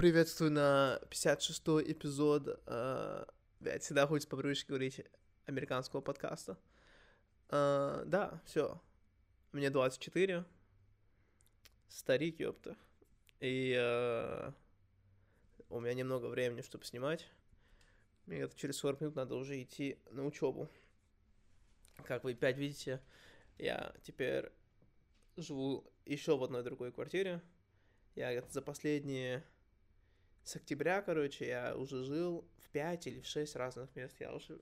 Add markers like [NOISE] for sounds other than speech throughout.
приветствую на 56-й эпизод. Э, блядь, всегда хочется по привычке говорить американского подкаста. Э, да, все. Мне 24. Старик, ёпта. И э, у меня немного времени, чтобы снимать. Мне где-то через 40 минут надо уже идти на учебу. Как вы опять видите, я теперь живу еще в одной другой квартире. Я за последние... С октября, короче, я уже жил в 5 или в 6 разных мест. Я уже...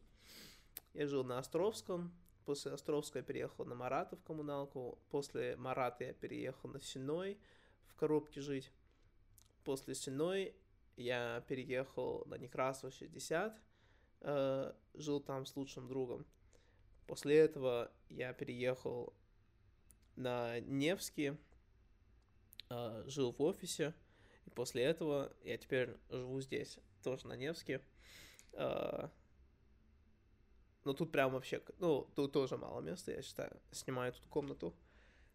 Я жил на Островском, после Островска я переехал на Марата в коммуналку, после Марата я переехал на Синой в коробке жить. После Синой я переехал на Некрасова 60, э, жил там с лучшим другом. После этого я переехал на Невский, э, жил в офисе, и после этого я теперь живу здесь, тоже на Невске. Э, но тут прям вообще, ну, тут тоже мало места, я считаю. Снимаю тут комнату.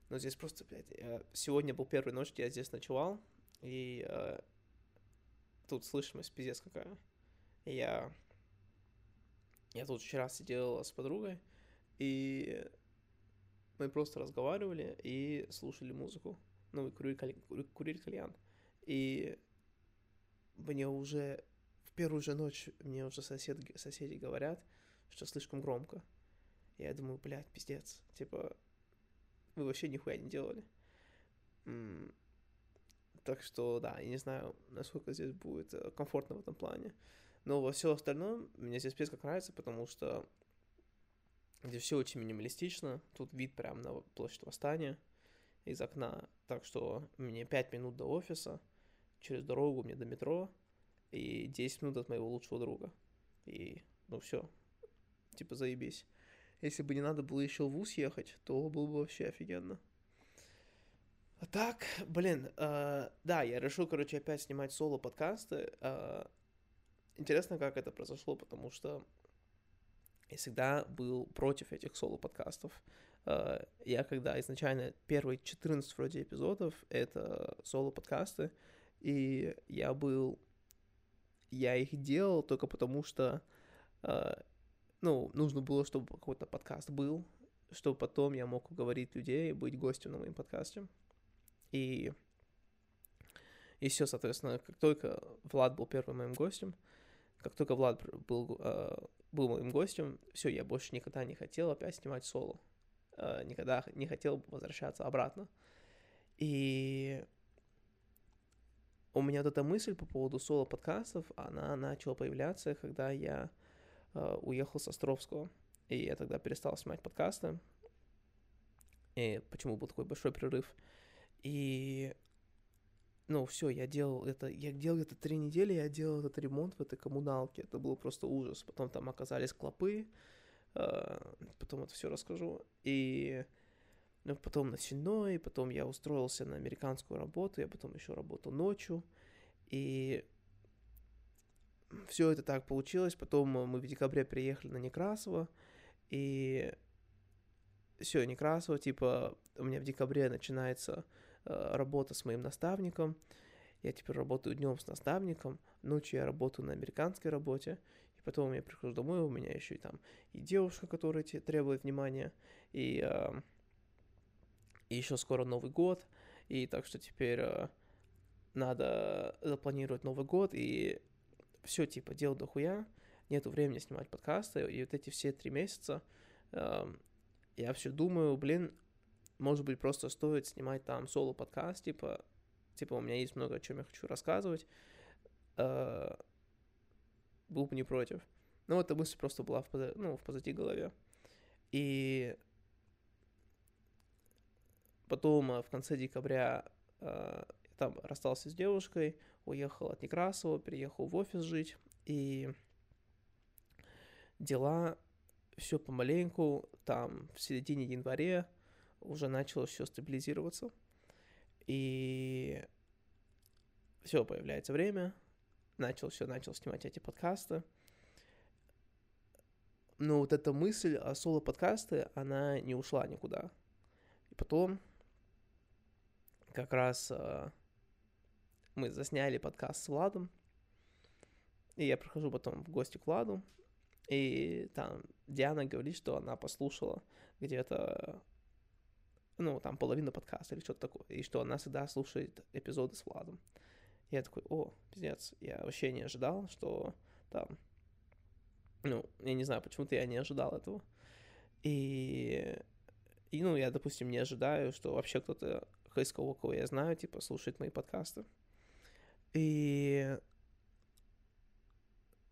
Но здесь просто, блядь, я... сегодня был первый ночь, я здесь ночевал, и э, тут слышимость пиздец какая. Я... Я тут вчера сидел с подругой, и мы просто разговаривали и слушали музыку. Ну, и курили, кали... курили кальян. И мне уже в первую же ночь мне уже сосед... соседи говорят, что слишком громко. Я думаю, блядь, пиздец. Типа, вы вообще нихуя не делали. Так что, да, я не знаю, насколько здесь будет э, комфортно в этом плане. Но во все остальном мне здесь пиздец как нравится, потому что Здесь все очень минималистично. Тут вид прям на площадь Восстания из окна. Так что мне 5 минут до офиса, через дорогу мне до метро, и 10 минут от моего лучшего друга. И, ну все, типа заебись. Если бы не надо было еще в ВУЗ ехать, то было бы вообще офигенно. А так, блин, э, да, я решил, короче, опять снимать соло-подкасты. Э, интересно, как это произошло, потому что я всегда был против этих соло-подкастов. Э, я когда изначально первые 14 вроде эпизодов, это соло-подкасты, и я был... Я их делал только потому, что, э, ну, нужно было, чтобы какой-то подкаст был, чтобы потом я мог уговорить людей быть гостем на моем подкасте. И, и все, соответственно, как только Влад был первым моим гостем, как только Влад был э, был моим гостем, все, я больше никогда не хотел опять снимать соло. Э, никогда не хотел возвращаться обратно. И меня вот эта мысль по поводу соло-подкастов, она начала появляться, когда я э, уехал с Островского. И я тогда перестал снимать подкасты. И почему был такой большой прерыв. И ну, все, я делал это, я делал это три недели, я делал этот ремонт в этой коммуналке, это был просто ужас. Потом там оказались клопы, э, потом это все расскажу. И ну, потом ночной, потом я устроился на американскую работу, я потом еще работал ночью, и все это так получилось. Потом мы в декабре приехали на Некрасово, и все, Некрасово, типа, у меня в декабре начинается Э, работа с моим наставником. Я теперь работаю днем с наставником, ночью я работаю на американской работе, и потом я прихожу домой, у меня еще и там и девушка, которая требует внимания, и, э, и еще скоро Новый год, и так что теперь э, надо запланировать Новый год, и все, типа, дел дохуя, нету времени снимать подкасты, и вот эти все три месяца э, я все думаю, блин, может быть, просто стоит снимать там соло-подкаст, типа, типа, у меня есть много о чем я хочу рассказывать, э, был бы не против. Но эта мысль просто была в, ну, в позади голове. И потом э, в конце декабря э, там расстался с девушкой, уехал от Некрасова, переехал в офис жить, и дела все помаленьку, там в середине января уже начало все стабилизироваться. И все, появляется время. Начал все, начал снимать эти подкасты. Но вот эта мысль о соло-подкасты, она не ушла никуда. И потом, как раз э, мы засняли подкаст с Владом, и я прохожу потом в гости к Владу, и там Диана говорит, что она послушала где-то, ну, там половину подкаста или что-то такое, и что она всегда слушает эпизоды с Владом. Я такой, о, пиздец, я вообще не ожидал, что там, ну, я не знаю, почему-то я не ожидал этого. И, и, ну, я, допустим, не ожидаю, что вообще кто-то, из кого, я знаю, типа, слушает мои подкасты. И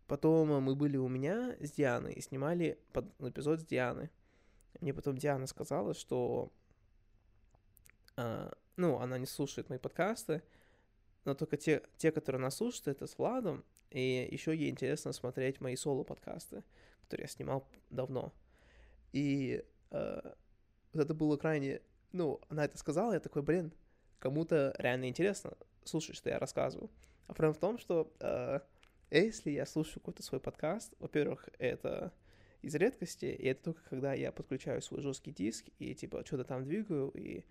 потом мы были у меня с Дианой и снимали под, эпизод с Дианой. Мне потом Диана сказала, что, э, ну, она не слушает мои подкасты, но только те, те, которые нас слушают, это с Владом, и еще ей интересно смотреть мои соло-подкасты, которые я снимал давно. И э, вот это было крайне... Ну, она это сказала, я такой, блин, кому-то реально интересно слушать, что я рассказываю. А проблема в том, что э, если я слушаю какой-то свой подкаст, во-первых, это из редкости, и это только когда я подключаю свой жесткий диск и типа что-то там двигаю, и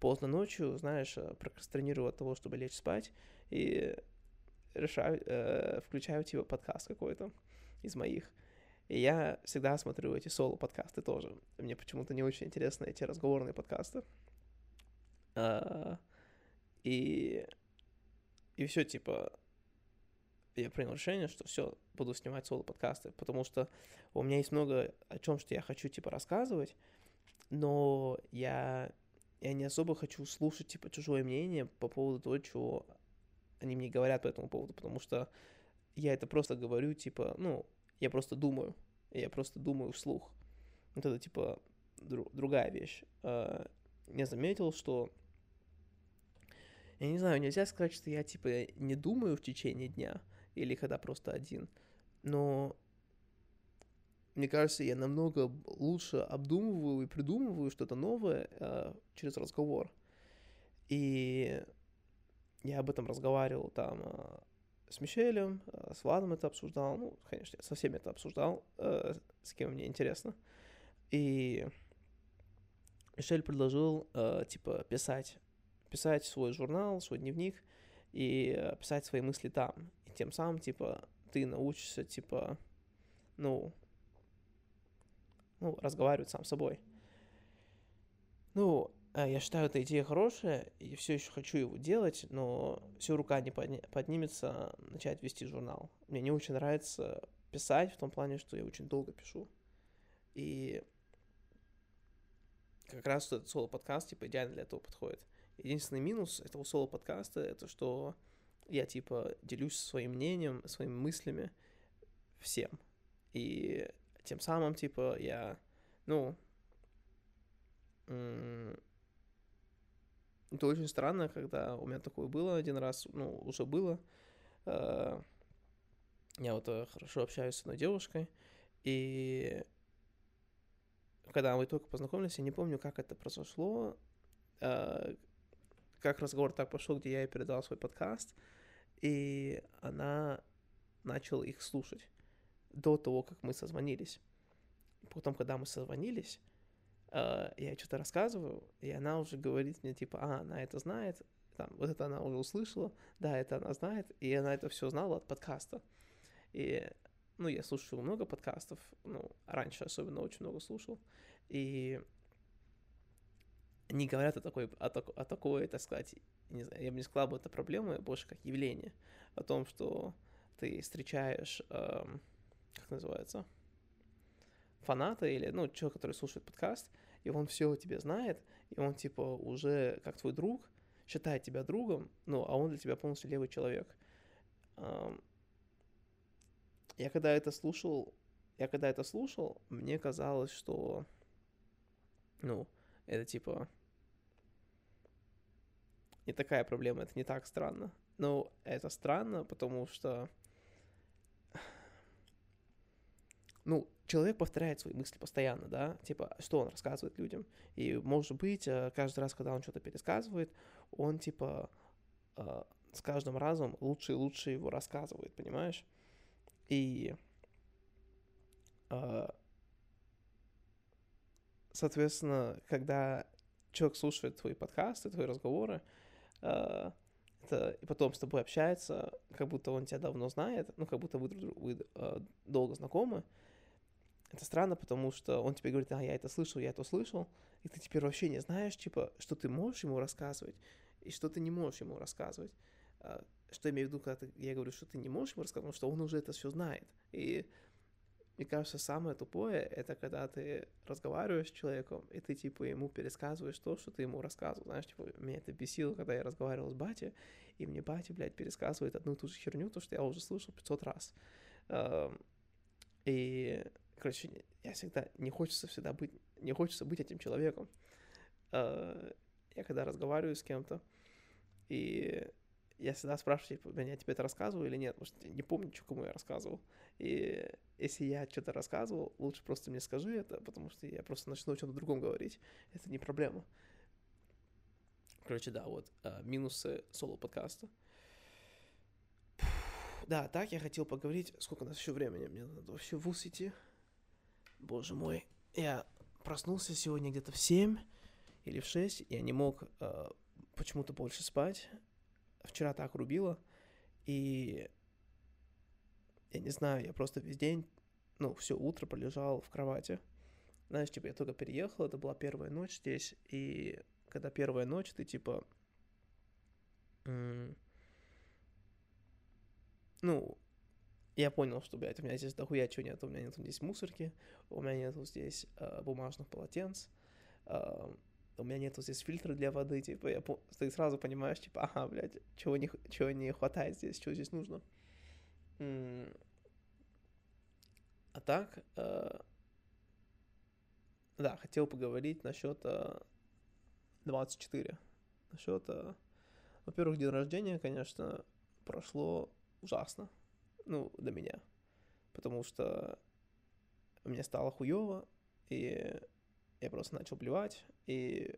поздно ночью, знаешь, э, прокрастинирую от того, чтобы лечь спать, и решаю, э, включаю типа подкаст какой-то из моих. И я всегда смотрю эти соло-подкасты тоже. Мне почему-то не очень интересны эти разговорные подкасты. А, и, и все, типа, я принял решение, что все, буду снимать соло-подкасты, потому что у меня есть много о чем, что я хочу, типа, рассказывать, но я, я не особо хочу слушать, типа, чужое мнение по поводу того, чего они мне говорят по этому поводу, потому что я это просто говорю, типа, ну, я просто думаю, я просто думаю вслух. Вот это, типа, дру- другая вещь. Uh, я заметил, что я не знаю, нельзя сказать, что я, типа, не думаю в течение дня, или когда просто один, но мне кажется, я намного лучше обдумываю и придумываю что-то новое э, через разговор. И я об этом разговаривал там э, с Мишелем, э, с Владом это обсуждал, ну, конечно, я со всеми это обсуждал, э, с кем мне интересно. И Мишель предложил, э, типа, писать, писать свой журнал, свой дневник и э, писать свои мысли там. И тем самым, типа, ты научишься, типа, ну, ну, разговаривать сам с собой. Ну, я считаю, эта идея хорошая, и все еще хочу его делать, но все рука не поднимется начать вести журнал. Мне не очень нравится писать в том плане, что я очень долго пишу. И как раз этот соло-подкаст, типа, идеально для этого подходит. Единственный минус этого соло-подкаста — это что я, типа, делюсь своим мнением, своими мыслями всем. И тем самым, типа, я, ну, это очень странно, когда у меня такое было один раз, ну, уже было. Э, я вот э, хорошо общаюсь с одной девушкой, и когда мы только познакомились, я не помню, как это произошло, э, как разговор так пошел, где я ей передал свой подкаст, и она начала их слушать до того, как мы созвонились. Потом, когда мы созвонились, я что-то рассказываю, и она уже говорит мне, типа, а, она это знает, там, вот это она уже услышала, да, это она знает, и она это все знала от подкаста. И, ну, я слушаю много подкастов, ну, раньше особенно очень много слушал, и не говорят о такой, о, так, о такой, так сказать, не знаю, я бы не сказал бы это проблемой, а больше как явление, о том, что ты встречаешь, эм, как называется, фаната или, ну, человек, который слушает подкаст, и он все о тебе знает, и он, типа, уже как твой друг, считает тебя другом, ну, а он для тебя полностью левый человек. Я когда это слушал, я когда это слушал, мне казалось, что, ну, это типа не такая проблема, это не так странно. Но это странно, потому что ну, человек повторяет свои мысли постоянно, да, типа, что он рассказывает людям. И, может быть, э, каждый раз, когда он что-то пересказывает, он, типа, э, с каждым разом лучше и лучше его рассказывает, понимаешь? И, э, соответственно, когда человек слушает твои подкасты, твои разговоры, это, и потом с тобой общается, как будто он тебя давно знает, ну, как будто вы, вы э, долго знакомы. Это странно, потому что он тебе говорит, а, я это слышал, я это слышал, и ты теперь вообще не знаешь, типа, что ты можешь ему рассказывать, и что ты не можешь ему рассказывать. А, что я имею в виду, когда я говорю, что ты не можешь ему рассказать, потому что он уже это все знает. И мне кажется, самое тупое — это когда ты разговариваешь с человеком, и ты, типа, ему пересказываешь то, что ты ему рассказывал. Знаешь, типа, меня это бесило, когда я разговаривал с батей, и мне батя, блядь, пересказывает одну и ту же херню, то, что я уже слышал 500 раз. И, короче, я всегда... Не хочется всегда быть... Не хочется быть этим человеком. А, я когда разговариваю с кем-то, и я всегда спрашиваю, типа, я тебе это рассказывал или нет, потому что я не помню, что кому я рассказывал. И если я что-то рассказывал, лучше просто мне скажи это, потому что я просто начну о чем-то другом говорить. Это не проблема. Короче, да, вот а, минусы соло-подкаста. Да, так я хотел поговорить. Сколько у нас еще времени? Мне надо вообще в ус идти. Боже мой. Я проснулся сегодня где-то в 7 или в 6. Я не мог э, почему-то больше спать вчера так рубило, и я не знаю, я просто весь день, ну, все утро пролежал в кровати. Знаешь, типа, я только переехал, это была первая ночь здесь, и когда первая ночь, ты, типа, ну, я понял, что, блядь, у меня здесь дохуя чего нет, у меня нету здесь мусорки, у меня нету здесь э, бумажных полотенц, э, у меня нету здесь фильтра для воды, типа, я, ты сразу понимаешь, типа, ага, блядь, чего не, чего не хватает здесь, чего здесь нужно. А так, э, да, хотел поговорить насчет э, 24. Насчет, э, во-первых, день рождения, конечно, прошло ужасно, ну, для меня, потому что мне стало хуево, и я просто начал блевать, и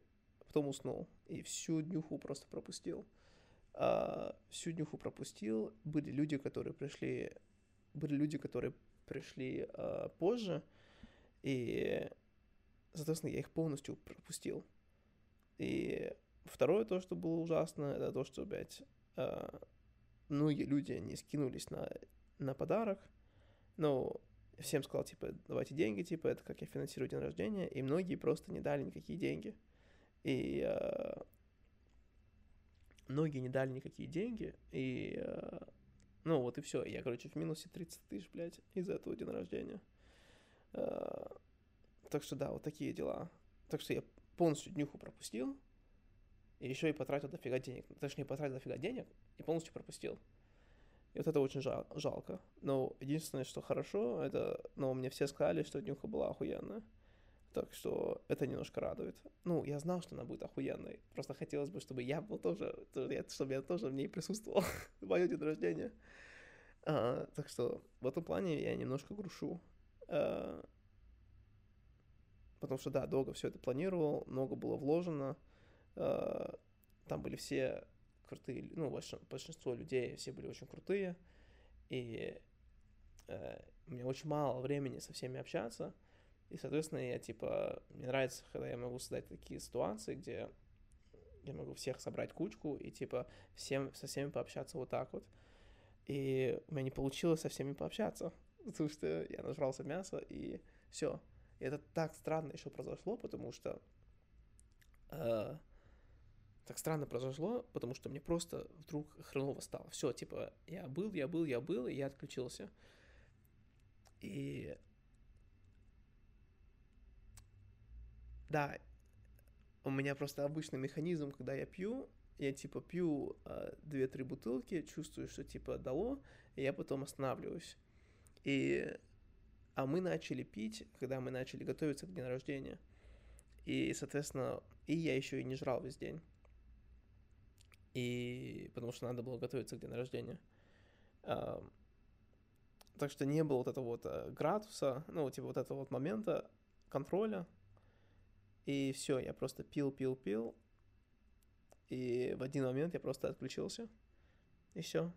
потом уснул. И всю днюху просто пропустил. А, всю днюху пропустил. Были люди, которые пришли... Были люди, которые пришли а, позже, и, соответственно, я их полностью пропустил. И второе то, что было ужасно, это то, что, блядь, а, многие люди не скинулись на, на подарок. Ну, всем сказал, типа, давайте деньги, типа, это как я финансирую день рождения, и многие просто не дали никакие деньги. И э, многие не дали никакие деньги, и, э, ну, вот и все. Я, короче, в минусе 30 тысяч, блядь, из-за этого дня рождения. Э, так что, да, вот такие дела. Так что я полностью днюху пропустил, и еще и потратил дофига денег. Точнее, потратил дофига денег и полностью пропустил. И вот это очень жал, жалко. Но единственное, что хорошо, это, ну, мне все сказали, что днюха была охуенная. Так что это немножко радует. Ну, я знал, что она будет охуенной. Просто хотелось бы, чтобы я был тоже, чтобы я тоже в ней присутствовал [LAUGHS] в мое день рождения. А, так что в этом плане я немножко грушу. А, потому что, да, долго все это планировал, много было вложено. А, там были все крутые, ну, большинство людей, все были очень крутые, и э, у меня очень мало времени со всеми общаться, и, соответственно, я, типа, мне нравится, когда я могу создать такие ситуации, где я могу всех собрать кучку и, типа, всем, со всеми пообщаться вот так вот. И у меня не получилось со всеми пообщаться, [LAUGHS] потому что я нажрался мяса, и все. И это так странно еще произошло, потому что э, так странно произошло, потому что мне просто вдруг хреново стало. Все, типа, я был, я был, я был, и я отключился. И... Да, у меня просто обычный механизм, когда я пью, я типа пью э, 2-3 бутылки, чувствую, что типа дало, и я потом останавливаюсь. И... А мы начали пить, когда мы начали готовиться к дню рождения. И, соответственно, и я еще и не жрал весь день и потому что надо было готовиться к дню рождения. Так что не было вот этого вот э, градуса, ну, типа вот этого вот момента контроля. И все, я просто пил, пил, пил. И в один момент я просто отключился. И все.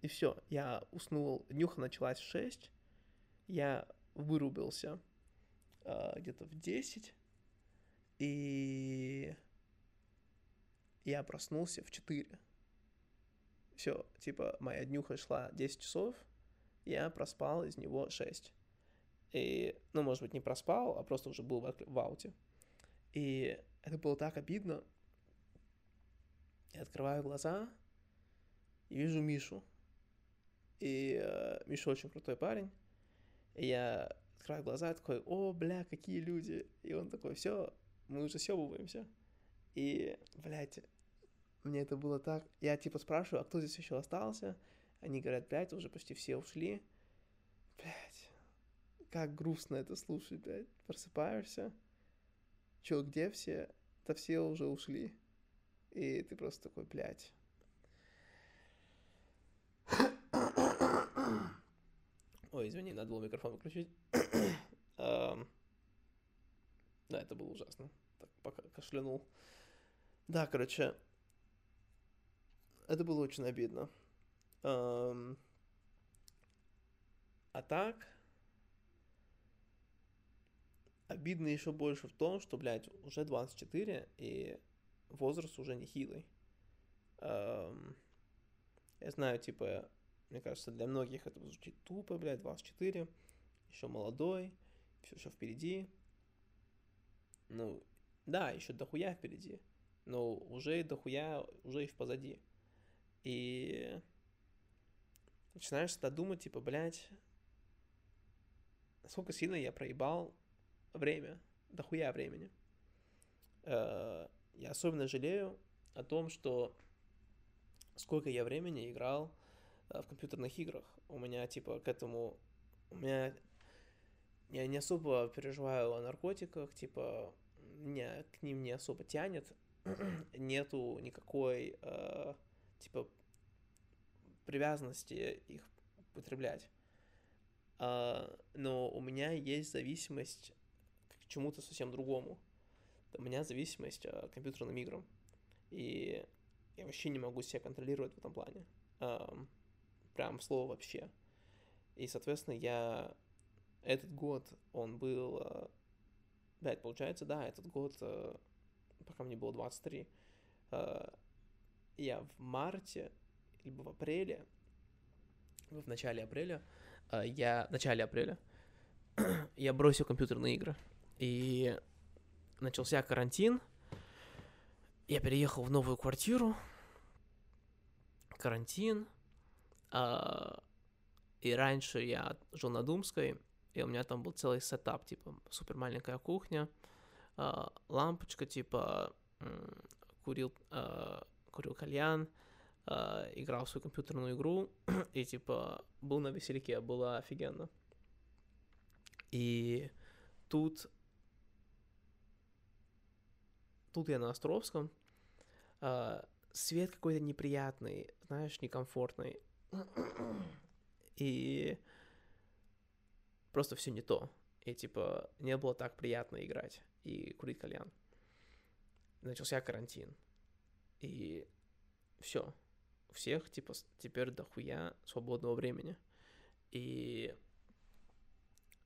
И все. Я уснул. Нюха началась в 6. Я вырубился э, где-то в 10. И я проснулся в 4. Все, типа, моя днюха шла 10 часов, я проспал из него 6. И, ну, может быть, не проспал, а просто уже был в, в ауте. И это было так обидно. Я открываю глаза и вижу Мишу. И э, Миша очень крутой парень. И я открываю глаза, такой, о, бля, какие люди. И он такой, все, мы уже съебываемся. И, блядь, мне это было так... Я типа спрашиваю, а кто здесь еще остался? Они говорят, блядь, уже почти все ушли. Блядь, как грустно это слушать, блядь. Просыпаешься, чё, где все? Да все уже ушли. И ты просто такой, блядь. Ой, извини, надо было микрофон выключить. [COUGHS] да, это было ужасно. Так, пока кашлянул. Да, короче, это было очень обидно. а так, обидно еще больше в том, что, блядь, уже 24, и возраст уже не хилый. я знаю, типа, мне кажется, для многих это звучит тупо, блядь, 24, еще молодой, все еще впереди. Ну, да, еще дохуя впереди, но уже дохуя, уже и в позади. И начинаешь всегда думать, типа, блядь, насколько сильно я проебал время, дохуя времени. Э, я особенно жалею о том, что сколько я времени играл Э, в компьютерных играх. У меня, типа, к этому... У меня... Я не особо переживаю о наркотиках, типа, меня к ним не особо тянет. [CLEARS THROAT] Нету никакой, э, типа, привязанности их употреблять. Uh, но у меня есть зависимость к чему-то совсем другому. У меня зависимость uh, к компьютерным играм. И я вообще не могу себя контролировать в этом плане. Uh, прям слово вообще. И, соответственно, я этот год, он был, блядь, получается, да, этот год, э, пока мне было 23, э, я в марте, либо в апреле, в начале апреля, я, в начале апреля, [CLEARS THROAT] я бросил компьютерные игры. И начался карантин, я переехал в новую квартиру, карантин, а, и раньше я жил на Думской, и у меня там был целый сетап, типа, супер маленькая кухня, а, лампочка, типа, курил, а, курил кальян, играл в свою компьютерную игру, [CLEARS THROAT] и, типа, был на весельке, было офигенно. И тут, тут я на Островском, свет какой-то неприятный, знаешь, некомфортный, и просто все не то. И типа не было так приятно играть и курить кальян. Начался карантин. И все. У всех типа теперь дохуя свободного времени. И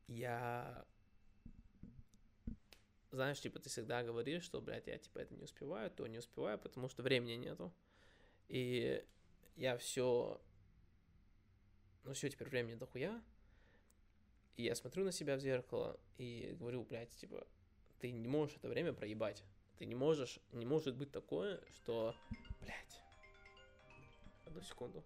я знаешь, типа, ты всегда говоришь, что, блядь, я, типа, это не успеваю, то не успеваю, потому что времени нету. И я все ну все, теперь времени дохуя. И я смотрю на себя в зеркало и говорю, блядь, типа, ты не можешь это время проебать. Ты не можешь, не может быть такое, что, блядь, одну секунду.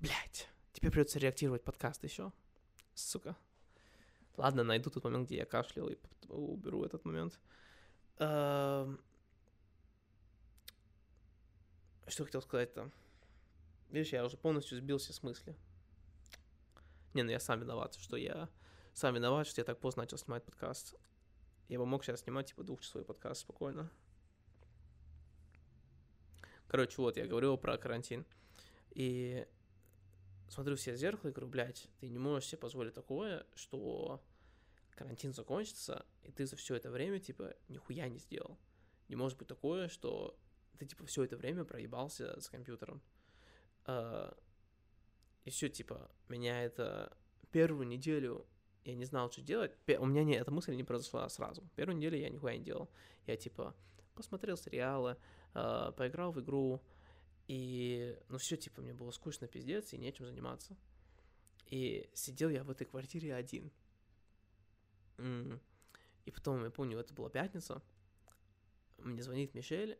Блять, теперь придется реактировать подкаст еще. Сука. Ладно, найду тот момент, где я кашлял, и уберу этот момент. Эм, что хотел сказать-то? Видишь, я уже полностью сбился с мысли. Не, ну я сам виноват, что я... Сам виноват, что я так поздно начал снимать подкаст. Я бы мог сейчас снимать, типа, двухчасовой подкаст спокойно. Короче, вот, я говорил про карантин. И смотрю в себя в зеркало и говорю, блядь, ты не можешь себе позволить такое, что карантин закончится, и ты за все это время, типа, нихуя не сделал. Не может быть такое, что ты, типа, все это время проебался с компьютером. А, и все, типа, меня это первую неделю я не знал, что делать. У меня не, эта мысль не произошла сразу. Первую неделю я нихуя не делал. Я, типа, посмотрел сериалы, э, поиграл в игру, и, ну, все, типа, мне было скучно, пиздец, и нечем заниматься. И сидел я в этой квартире один. И потом, я помню, это была пятница, мне звонит Мишель,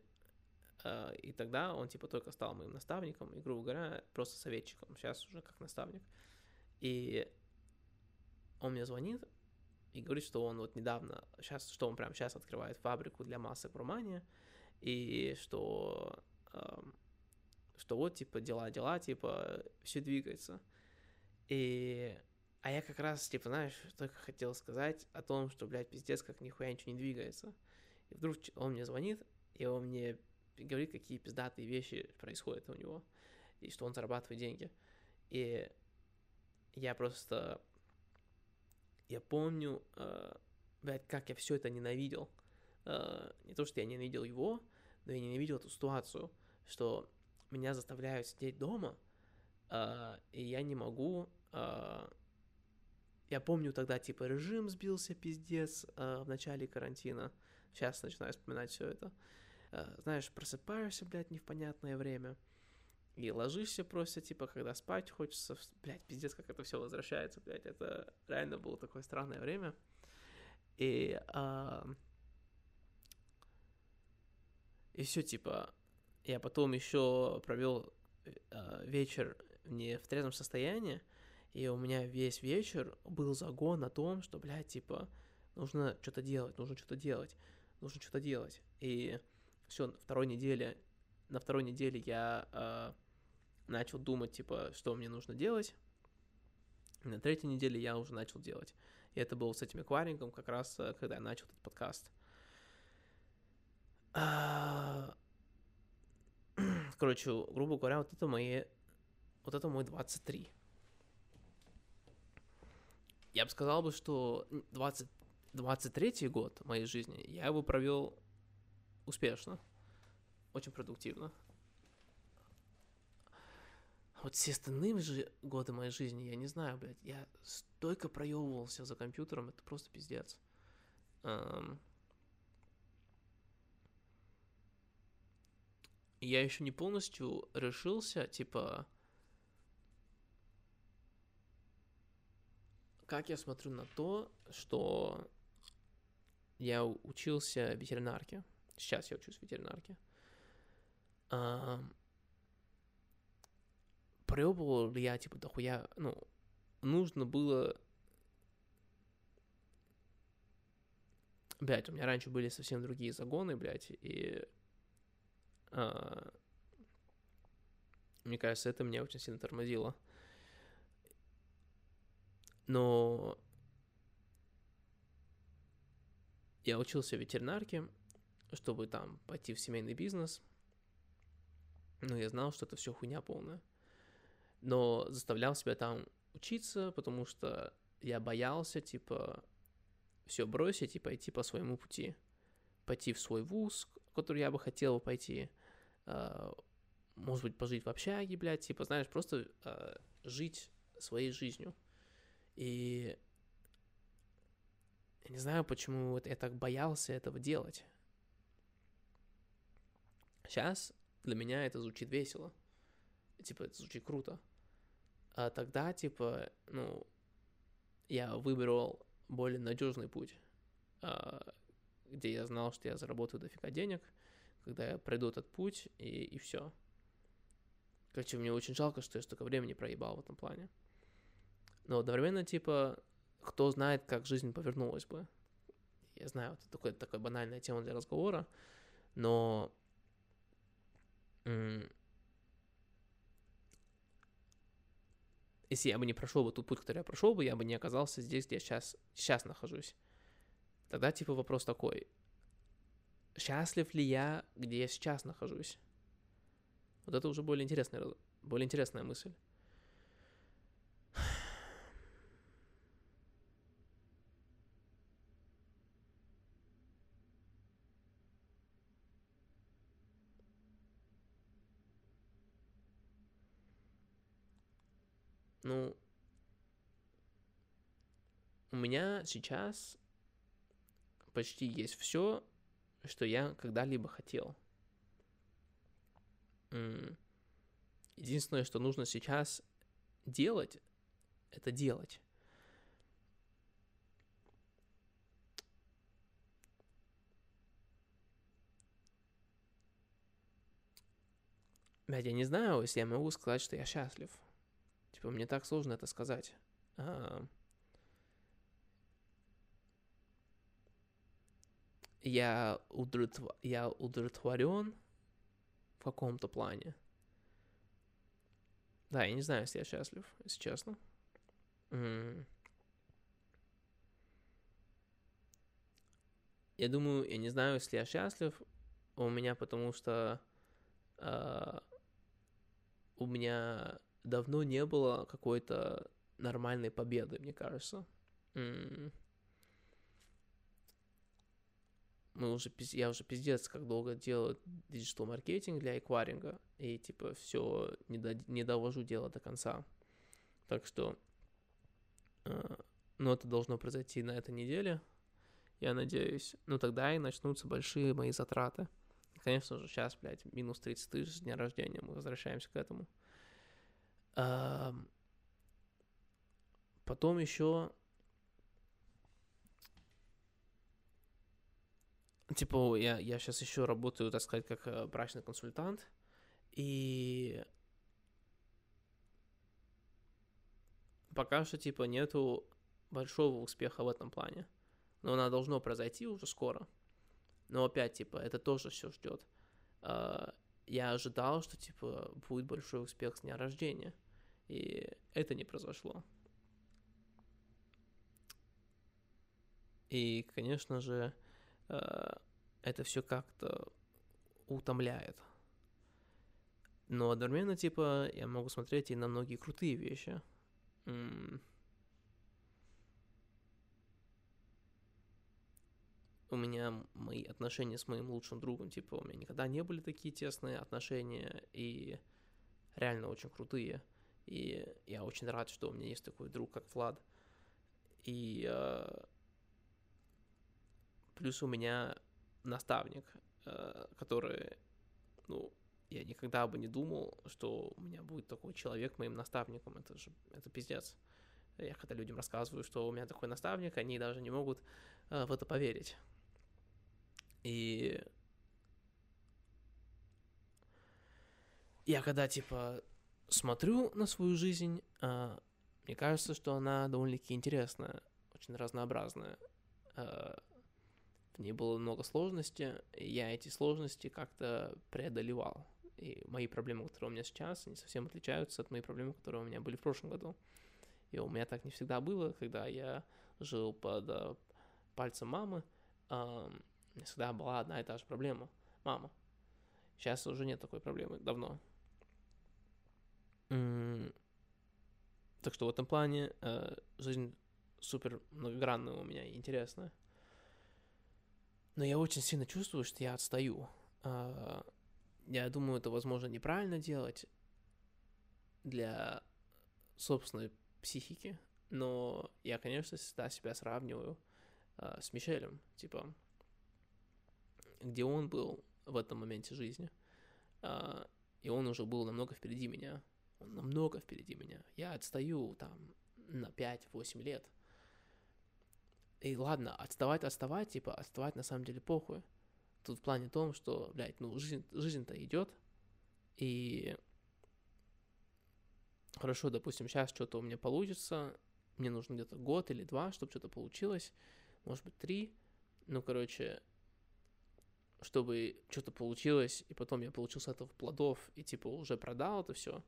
э, и тогда он, типа, только стал моим наставником, и, грубо говоря, просто советчиком, сейчас уже как наставник. И он мне звонит и говорит, что он вот недавно, сейчас, что он прямо сейчас открывает фабрику для масок в Румании, и что, что вот, типа, дела, дела, типа, все двигается. И а я как раз, типа, знаешь, только хотел сказать о том, что, блядь, пиздец, как нихуя ничего не двигается. И вдруг он мне звонит, и он мне говорит, какие пиздатые вещи происходят у него, и что он зарабатывает деньги. И я просто... Я помню, э, блядь, как я все это ненавидел. Э, не то, что я ненавидел его, но я ненавидел эту ситуацию, что меня заставляют сидеть дома, э, и я не могу э, я помню тогда, типа, режим сбился, пиздец, э, в начале карантина. Сейчас начинаю вспоминать все это. Э, знаешь, просыпаешься, блядь, не в понятное время. И ложишься просто, типа, когда спать хочется. Блядь, пиздец, как это все возвращается, блядь. Это реально было такое странное время. И... Э, и все, типа, я потом еще провел э, вечер не в трезвом состоянии, и у меня весь вечер был загон о том, что, блядь, типа, нужно что-то делать, нужно что-то делать, нужно что-то делать. И все, второй неделе, на второй неделе я э, начал думать, типа, что мне нужно делать. На третьей неделе я уже начал делать. И это было с этим акварингом как раз, э, когда я начал этот подкаст. А, короче, грубо говоря, вот это мои... Вот это мой 23 я бы сказал бы, что 20, 23 год моей жизни я его провел успешно, очень продуктивно. Вот все остальные же годы моей жизни, я не знаю, блядь, я столько проебывался за компьютером, это просто пиздец. Um, я еще не полностью решился, типа, как я смотрю на то, что я учился ветеринарке. Сейчас я учусь ветеринарке. А, пробовал ли я, типа, дохуя, ну, нужно было... Блять, у меня раньше были совсем другие загоны, блядь, и... А, мне кажется, это меня очень сильно тормозило. Но я учился в ветеринарке, чтобы там пойти в семейный бизнес. Но я знал, что это все хуйня полная. Но заставлял себя там учиться, потому что я боялся, типа, все бросить и пойти по своему пути. Пойти в свой вуз, в который я бы хотел пойти. А, может быть, пожить в общаге, блядь, типа, знаешь, просто а, жить своей жизнью. И я не знаю, почему вот я так боялся этого делать. Сейчас для меня это звучит весело. Типа, это звучит круто. А тогда, типа, ну, я выбрал более надежный путь, а, где я знал, что я заработаю дофига денег, когда я пройду этот путь, и, и все. Короче, мне очень жалко, что я столько времени проебал в этом плане. Но одновременно, типа, кто знает, как жизнь повернулась бы. Я знаю, это такой, банальная тема для разговора, но если я бы не прошел бы тот путь, который я прошел бы, я бы не оказался здесь, где я сейчас, сейчас нахожусь. Тогда, типа, вопрос такой, счастлив ли я, где я сейчас нахожусь? Вот это уже более интересная, более интересная мысль. Ну, у меня сейчас почти есть все, что я когда-либо хотел. Единственное, что нужно сейчас делать, это делать. Блядь, я не знаю, если я могу сказать, что я счастлив. Типа, мне так сложно это сказать. А... Я, удовлетв... я удовлетворен в каком-то плане. Да, я не знаю, если я счастлив, если честно. Mm. Я думаю, я не знаю, если я счастлив у меня, потому что э, у меня давно не было какой-то нормальной победы, мне кажется. Мы уже, я уже пиздец, как долго делаю digital маркетинг для эквайринга, и типа все не, до, не довожу дело до конца. Так что, э, ну, это должно произойти на этой неделе, я надеюсь. Ну, тогда и начнутся большие мои затраты. Конечно же, сейчас, блядь, минус 30 тысяч с дня рождения, мы возвращаемся к этому. А, потом еще типа я, я сейчас еще работаю, так сказать, как э, брачный консультант, и пока что, типа, нету большого успеха в этом плане. Но она должно произойти уже скоро. Но опять, типа, это тоже все ждет. А, я ожидал, что, типа, будет большой успех с дня рождения. И это не произошло. И, конечно же, это все как-то утомляет. Но одновременно, типа, я могу смотреть и на многие крутые вещи. у меня мои отношения с моим лучшим другом, типа, у меня никогда не были такие тесные отношения, и реально очень крутые. И я очень рад, что у меня есть такой друг, как Влад. И э, плюс у меня наставник, э, который, ну, я никогда бы не думал, что у меня будет такой человек моим наставником. Это же, это пиздец. Я когда людям рассказываю, что у меня такой наставник, они даже не могут э, в это поверить. И я когда, типа, смотрю на свою жизнь, э, мне кажется, что она довольно-таки интересная, очень разнообразная. Ней было много сложностей, и я эти сложности как-то преодолевал. И мои проблемы, которые у меня сейчас, они совсем отличаются от моих проблем, которые у меня были в прошлом году. И у меня так не всегда было, когда я жил под э, пальцем мамы. Э, всегда была одна и та же проблема. Мама. Сейчас уже нет такой проблемы, давно. Так что в этом плане э, жизнь супер многогранная у меня и интересная. Но я очень сильно чувствую, что я отстаю. Э, я думаю, это, возможно, неправильно делать для собственной психики, но я, конечно, всегда себя сравниваю э, с Мишелем. Типа, где он был в этом моменте жизни. А, и он уже был намного впереди меня. Он намного впереди меня. Я отстаю там на 5-8 лет. И ладно, отставать, отставать, типа, отставать на самом деле похуй. Тут в плане том, что, блядь, ну, жизнь, жизнь-то идет, и хорошо, допустим, сейчас что-то у меня получится, мне нужно где-то год или два, чтобы что-то получилось, может быть, три, ну, короче, чтобы что-то получилось, и потом я получил с этого плодов, и, типа, уже продал это все.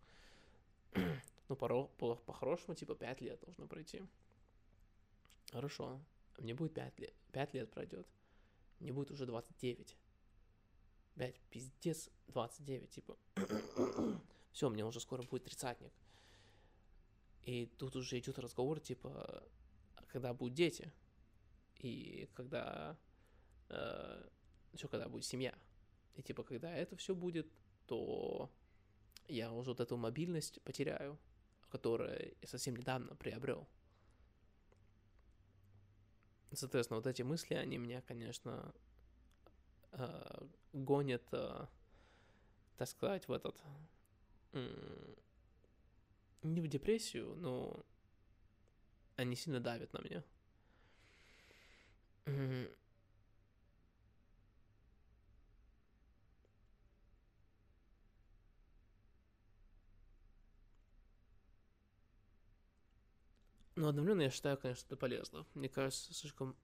[CLEARS THROAT] ну, по- по-хорошему, типа, 5 лет должно пройти. Хорошо. Мне будет 5 лет. 5 лет пройдет. Мне будет уже 29. Блять, пиздец, 29, типа. [COUGHS] все, мне уже скоро будет тридцатник. И тут уже идет разговор, типа, когда будут дети. И когда э, еще когда будет семья. И типа, когда это все будет, то я уже вот эту мобильность потеряю, которое я совсем недавно приобрел. Соответственно, вот эти мысли, они меня, конечно, э, гонят, э, так сказать, в этот... Не в депрессию, но они сильно давят на меня. Но одновременно я считаю, конечно, это полезно. Мне кажется, слишком,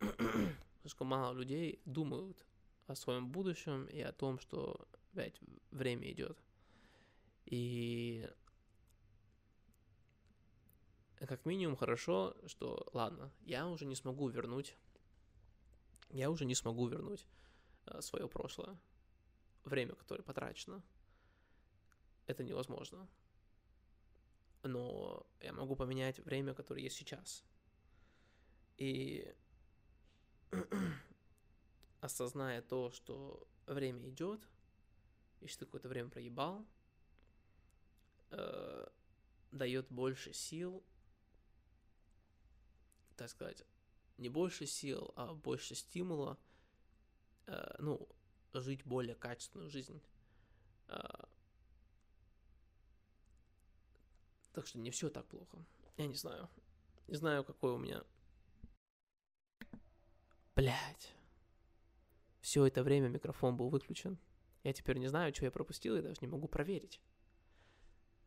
[CLEARS THROAT] слишком мало людей думают о своем будущем и о том, что, блядь, время идет. И как минимум хорошо, что, ладно, я уже не смогу вернуть, я уже не смогу вернуть э, свое прошлое, время, которое потрачено. Это невозможно но я могу поменять время, которое есть сейчас. И [CLEARS THROAT] осозная то, что время идет, и что какое-то время проебал, э, дает больше сил, так сказать, не больше сил, а больше стимула, э, ну, жить более качественную жизнь. Э, Так что не все так плохо. Я не знаю. Не знаю, какой у меня... Блять. Все это время микрофон был выключен. Я теперь не знаю, что я пропустил, и даже не могу проверить.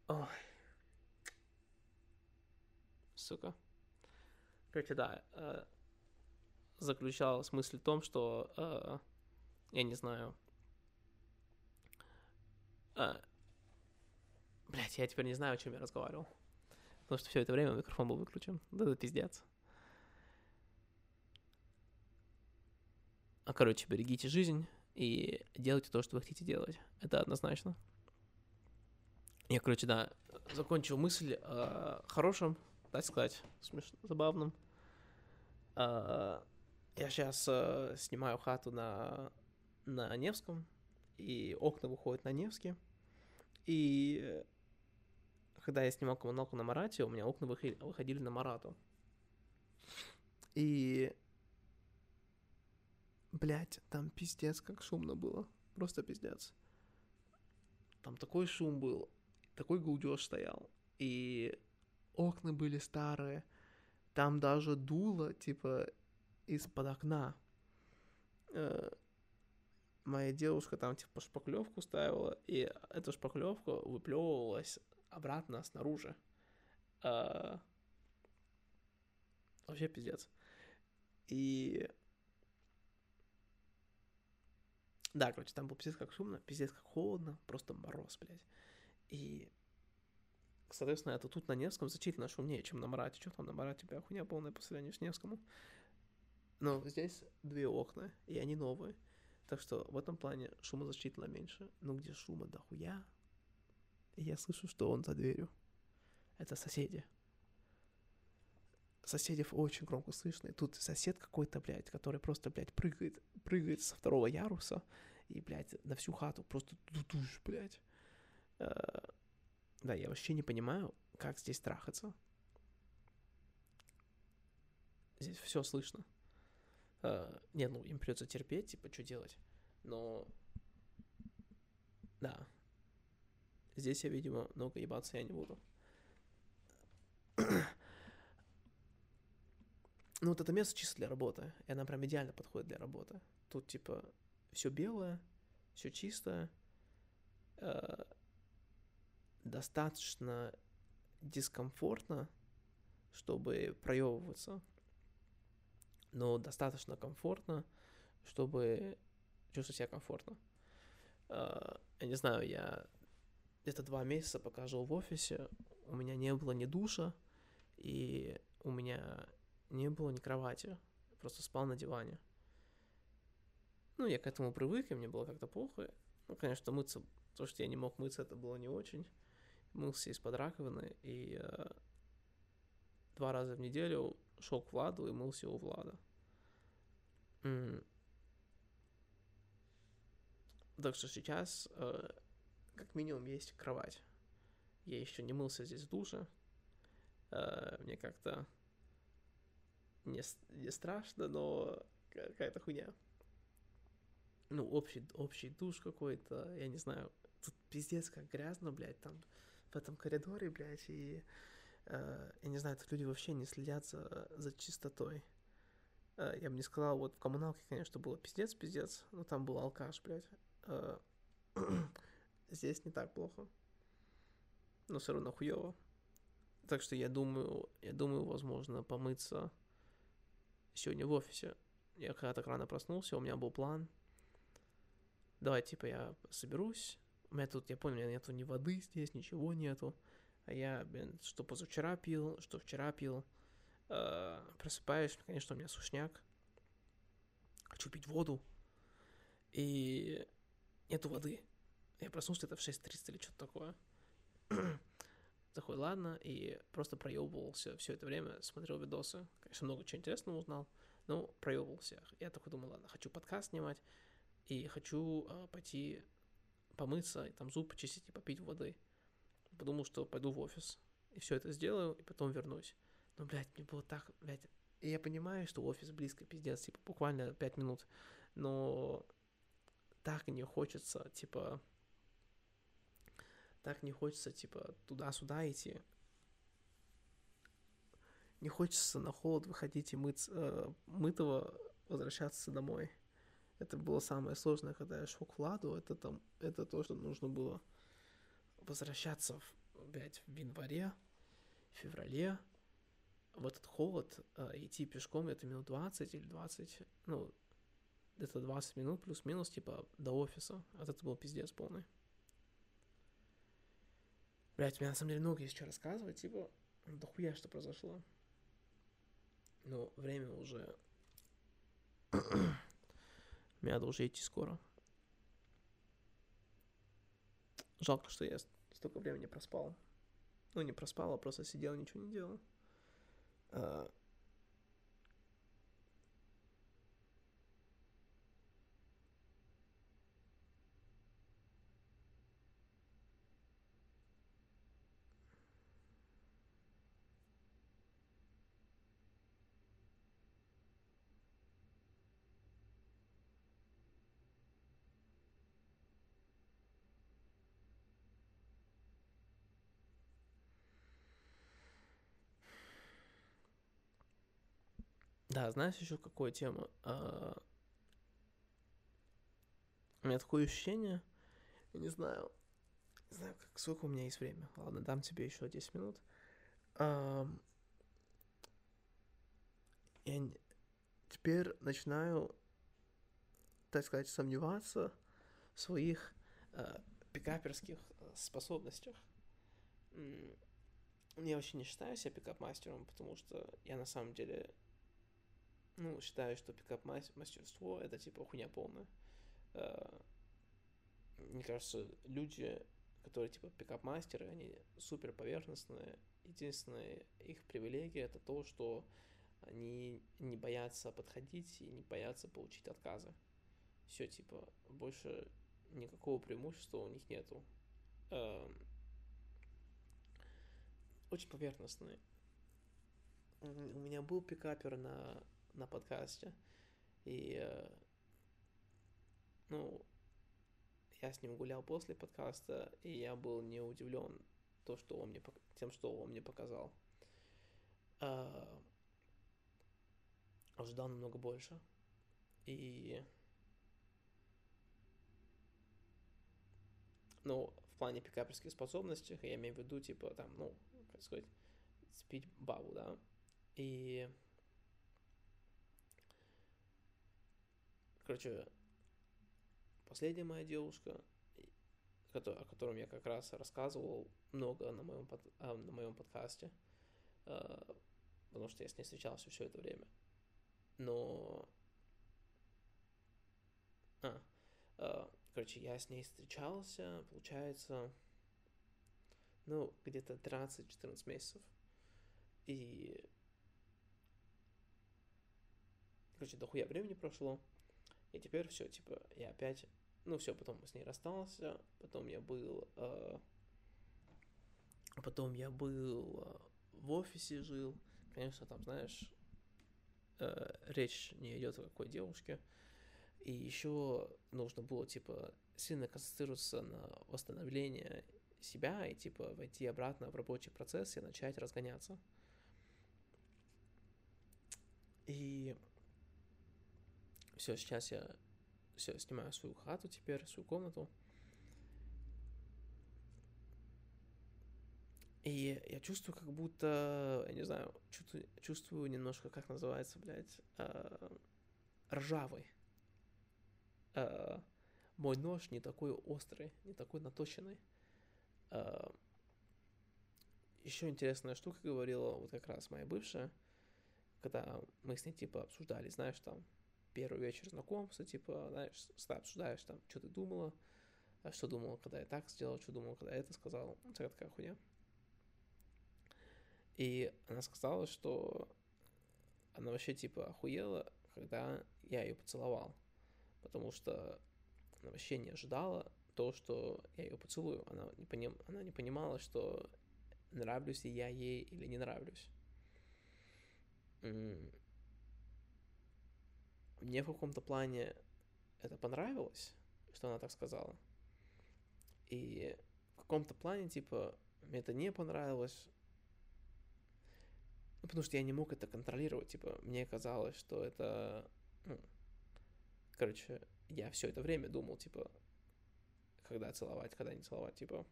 Ой. Сука. Короче, да. Э, заключалась мысль в том, что э, я не знаю. Э, Блять, я теперь не знаю, о чем я разговаривал. Потому что все это время микрофон был выключен. Да это пиздец. А, короче, берегите жизнь и делайте то, что вы хотите делать. Это однозначно. Я, короче, да, закончил мысль о хорошем, так сказать, смешно, забавном. А, я сейчас а, снимаю хату на, на Невском, и окна выходят на Невский. И когда я снимал коммуналку на Марате, у меня окна выходили на Марату. И... Блять, там пиздец, как шумно было. Просто пиздец. Там такой шум был, такой гудеж стоял. И окна были старые. Там даже дуло, типа, из-под окна. Э, моя девушка там, типа, шпаклевку ставила, и эта шпаклевка выплевывалась обратно снаружи. А... Вообще пиздец. И... Да, короче, там был пиздец как шумно, пиздец как холодно, просто мороз, блядь. И, соответственно, это тут на Невском значительно шумнее, чем на Марате. Что там на Марате, бля, хуйня полная по сравнению с Невскому. Но здесь две окна, и они новые. Так что в этом плане шума значительно меньше. Но где шума дохуя, и я слышу, что он за дверью. Это соседи. Соседей очень громко слышно. И тут сосед какой-то, блядь, который просто, блядь, прыгает, прыгает со второго яруса и, блядь, на всю хату просто дудуш, блядь. Э, да, я вообще не понимаю, как здесь трахаться. Здесь все слышно. Э, не, ну, им придется терпеть, типа, что делать. Но, да, Здесь я, видимо, много ебаться я не буду. Ну, вот это место чисто для работы. И она прям идеально подходит для работы. Тут, типа, все белое, все чистое, э, достаточно дискомфортно, чтобы проебываться, но достаточно комфортно, чтобы чувствовать себя комфортно. Э, я не знаю, я где-то два месяца, пока жил в офисе, у меня не было ни душа, и у меня не было ни кровати. просто спал на диване. Ну, я к этому привык, и мне было как-то плохо. Ну, конечно, мыться, то, что я не мог мыться, это было не очень. Мылся из-под раковины, и э, два раза в неделю шел к Владу и мылся у Влада. М- так что сейчас э, как минимум есть кровать. я еще не мылся здесь в душе. Э, мне как-то не, не страшно, но какая-то хуйня. Ну, общий, общий душ какой-то, я не знаю. Тут пиздец как грязно, блядь, там в этом коридоре, блядь, и э, я не знаю, тут люди вообще не следят за, за чистотой. Э, я бы не сказал, вот в коммуналке, конечно, было пиздец-пиздец, но там был алкаш, блядь. [CLEARS THROAT] здесь не так плохо. Но все равно хуево. Так что я думаю, я думаю, возможно, помыться сегодня в офисе. Я когда так рано проснулся, у меня был план. Давай, типа, я соберусь. У меня тут, я понял, у меня нету ни воды здесь, ничего нету. А я, блин, что позавчера пил, что вчера пил. Э, просыпаюсь, конечно, у меня сушняк. Хочу пить воду. И нету воды. Я проснулся это в 6.30 или что-то такое. [CLEARS THROAT] Такой, ладно, и просто проебывался все это время, смотрел видосы. Конечно, много чего интересного узнал, но проебывался. Я такой думаю, ладно, хочу подкаст снимать, и хочу э, пойти помыться, и там зуб почистить и попить воды. Подумал, что пойду в офис, и все это сделаю, и потом вернусь. Но, блядь, мне было так, блядь, и я понимаю, что офис близко, пиздец, типа, буквально 5 минут, но так не хочется, типа, так не хочется, типа, туда-сюда идти. Не хочется на холод выходить и мыть, э, мытого возвращаться домой. Это было самое сложное, когда я шел к Владу. Это, там, это то, что нужно было возвращаться в, опять в январе, в феврале. В этот холод э, идти пешком это минут 20 или 20, ну, где-то 20 минут плюс-минус, типа, до офиса. Вот это был пиздец полный. Блять, у меня на самом деле много есть что рассказывать, типа, да хуя что произошло. Но время уже... [CLEARS THROAT] Мне надо уже идти скоро. Жалко, что я столько времени проспал. Ну, не проспал, а просто сидел, ничего не делал. А, Да, знаешь еще какую тему? А... У меня такое ощущение, я не знаю, не знаю, как, сколько у меня есть время. Ладно, дам тебе еще 10 минут. А... Я теперь начинаю, так сказать, сомневаться в своих э, пикаперских способностях. Я вообще не считаю себя пикап-мастером, потому что я на самом деле ну, считаю, что пикап-мастерство — это, типа, хуйня полная. Э, мне кажется, люди, которые, типа, пикап-мастеры, они супер поверхностные. Единственная их привилегия — это то, что они не боятся подходить и не боятся получить отказы. Все, типа, больше никакого преимущества у них нету. Эм, очень поверхностные. У меня был пикапер на на подкасте. И, э, ну, я с ним гулял после подкаста, и я был не удивлен то, что он мне, тем, что он мне показал. А, ожидал намного больше. И... Ну, в плане пикаперских способностей, я имею в виду, типа, там, ну, как сказать, спить бабу, да. И Короче, последняя моя девушка, о котором я как раз рассказывал много на моем, под, а, на моем подкасте, а, потому что я с ней встречался все это время. Но... А, а, короче, я с ней встречался, получается, ну, где-то 13-14 месяцев. И... Короче, дохуя времени прошло. И теперь все, типа, я опять, ну все, потом с ней расстался, потом я был, э, Потом я был э, в офисе жил. Конечно, там, знаешь, э, речь не идет о какой девушке. И еще нужно было, типа, сильно концентрироваться на восстановлении себя и, типа, войти обратно в рабочий процесс и начать разгоняться. И все, сейчас я все, снимаю свою хату теперь, свою комнату. И я чувствую, как будто, я не знаю, чувствую, чувствую немножко, как называется, блядь, э, ржавый. Э, мой нож не такой острый, не такой наточенный. Э, еще интересная штука говорила вот как раз моя бывшая, когда мы с ней, типа, обсуждали, знаешь, там, первый вечер знакомства, типа, знаешь, обсуждаешь, там, что ты думала, что думала, когда я так сделал, что думала, когда я это сказал, вся такая хуйня. И она сказала, что она вообще типа охуела, когда я ее поцеловал. Потому что она вообще не ожидала то, что я ее поцелую. Она не, поним... она не понимала, что нравлюсь ли я ей или не нравлюсь. Мне в каком-то плане это понравилось, что она так сказала. И в каком-то плане, типа, мне это не понравилось, ну, потому что я не мог это контролировать, типа, мне казалось, что это, ну, короче, я все это время думал, типа, когда целовать, когда не целовать, типа,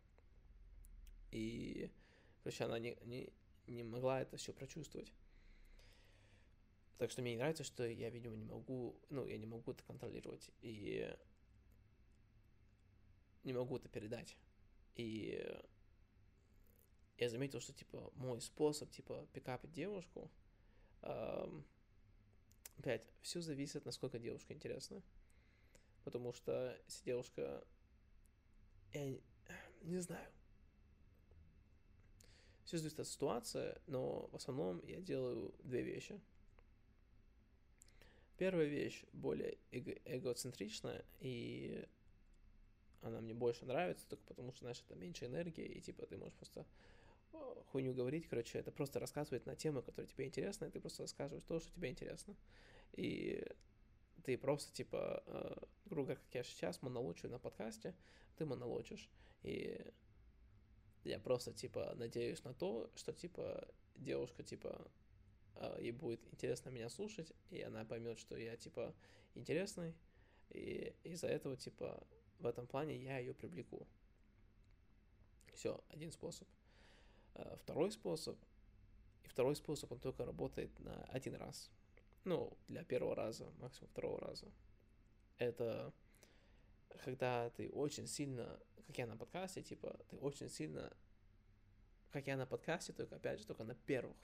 и, короче, она не, не, не могла это все прочувствовать. Так что мне не нравится, что я, видимо, не могу, ну, я не могу это контролировать, и не могу это передать. И я заметил, что, типа, мой способ, типа, пикапать девушку, эм, опять, все зависит, насколько девушка интересна. Потому что если девушка, я не знаю, все зависит от ситуации, но в основном я делаю две вещи. Первая вещь более эго- эгоцентричная, и она мне больше нравится, только потому что, знаешь, это меньше энергии, и типа ты можешь просто хуйню говорить, короче, это просто рассказывать на темы, которые тебе интересны, и ты просто рассказываешь то, что тебе интересно. И ты просто, типа, э, грубо как я сейчас монолочу на подкасте, ты монолочишь, и я просто, типа, надеюсь на то, что, типа, девушка, типа, э, ей будет интересно меня слушать, и она поймет, что я, типа, интересный, и из-за этого, типа, в этом плане я ее привлеку. Все, один способ. Э, второй способ, и второй способ, он только работает на один раз. Ну, для первого раза, максимум второго раза. Это когда ты очень сильно, как я на подкасте, типа, ты очень сильно, как я на подкасте, только, опять же, только на первых,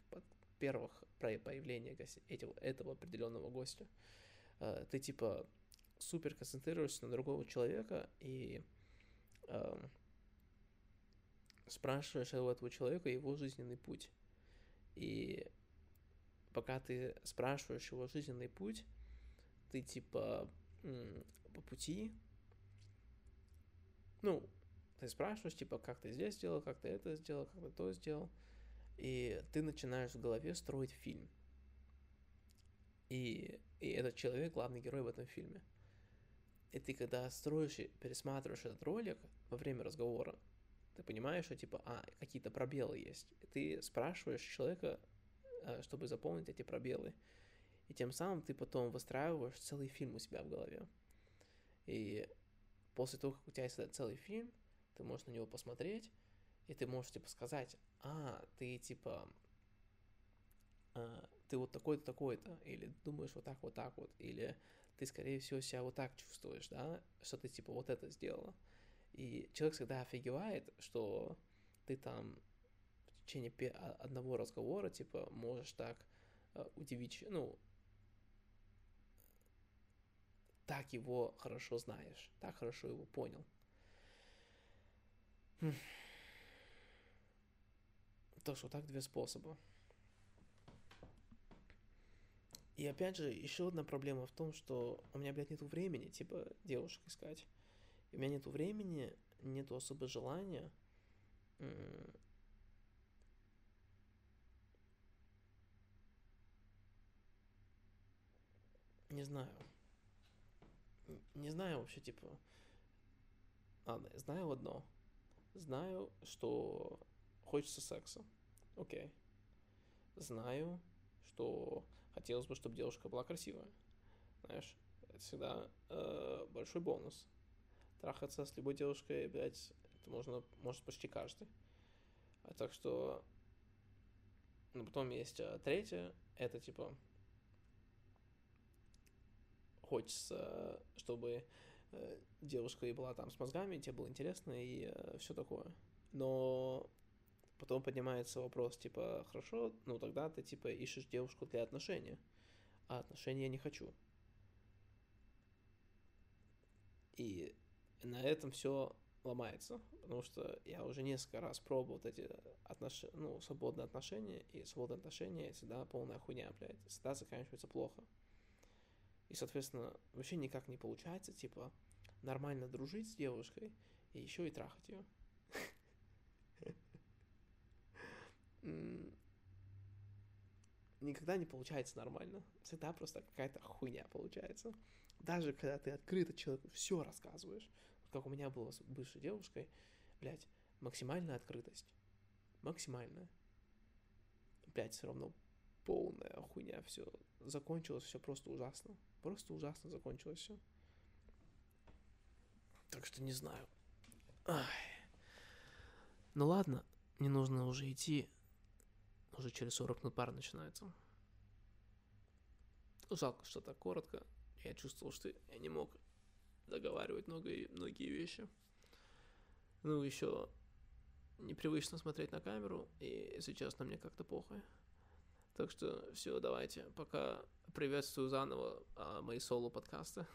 первых появлениях этого, этого определенного гостя. Э, ты, типа, супер концентрируешься на другого человека и эм, спрашиваешь у этого человека его жизненный путь. И пока ты спрашиваешь его жизненный путь, ты типа по пути, ну, ты спрашиваешь, типа, как ты здесь сделал, как ты это сделал, как ты то сделал, и ты начинаешь в голове строить фильм. И, и этот человек главный герой в этом фильме. И ты когда строишь и пересматриваешь этот ролик во время разговора, ты понимаешь, что типа, а, какие-то пробелы есть. И ты спрашиваешь человека, э, чтобы заполнить эти пробелы. И тем самым ты потом выстраиваешь целый фильм у себя в голове. И после того, как у тебя есть этот целый фильм, ты можешь на него посмотреть, и ты можешь, типа, сказать, а, ты, типа, а, ты вот такой-то, такой-то, или думаешь вот так, вот так вот, или ты, скорее всего, себя вот так чувствуешь, да, что ты, типа, вот это сделала. И человек всегда офигевает, что ты там в течение одного разговора, типа, можешь так э, удивить, ну, так его хорошо знаешь, так хорошо его понял. Так что так два способа. И опять же, еще одна проблема в том, что у меня, блядь, нету времени, типа, девушек искать. И у меня нету времени, нету особо желания. Не знаю. Не знаю вообще, типа... Ладно, знаю одно. Знаю, что хочется секса. Окей. Знаю, что хотелось бы, чтобы девушка была красивая. Знаешь, это всегда э, большой бонус. Трахаться с любой девушкой, блядь, это можно, может почти каждый. А так что... Ну, потом есть а, третье, это типа... Хочется, чтобы э, девушка и была там с мозгами, тебе было интересно и э, все такое. Но потом поднимается вопрос, типа, хорошо, ну тогда ты, типа, ищешь девушку для отношений, а отношения я не хочу. И на этом все ломается, потому что я уже несколько раз пробовал вот эти отнош... ну, свободные отношения, и свободные отношения всегда полная хуйня, блядь, всегда заканчивается плохо. И, соответственно, вообще никак не получается, типа, нормально дружить с девушкой и еще и трахать ее. Никогда не получается нормально. Всегда просто какая-то хуйня получается. Даже когда ты открыто человеку все рассказываешь, как у меня было с бывшей девушкой, блядь, максимальная открытость. Максимальная. Блядь, все равно полная хуйня, все. Закончилось все просто ужасно. Просто ужасно закончилось все. Так что не знаю. Ай. Ну ладно, не нужно уже идти. Уже через 40 минут пара начинается. Жалко, что так коротко. Я чувствовал, что я не мог договаривать многие, многие вещи. Ну, еще непривычно смотреть на камеру, и, если честно, мне как-то похуй. Так что все, давайте. Пока приветствую заново а, мои соло-подкасты.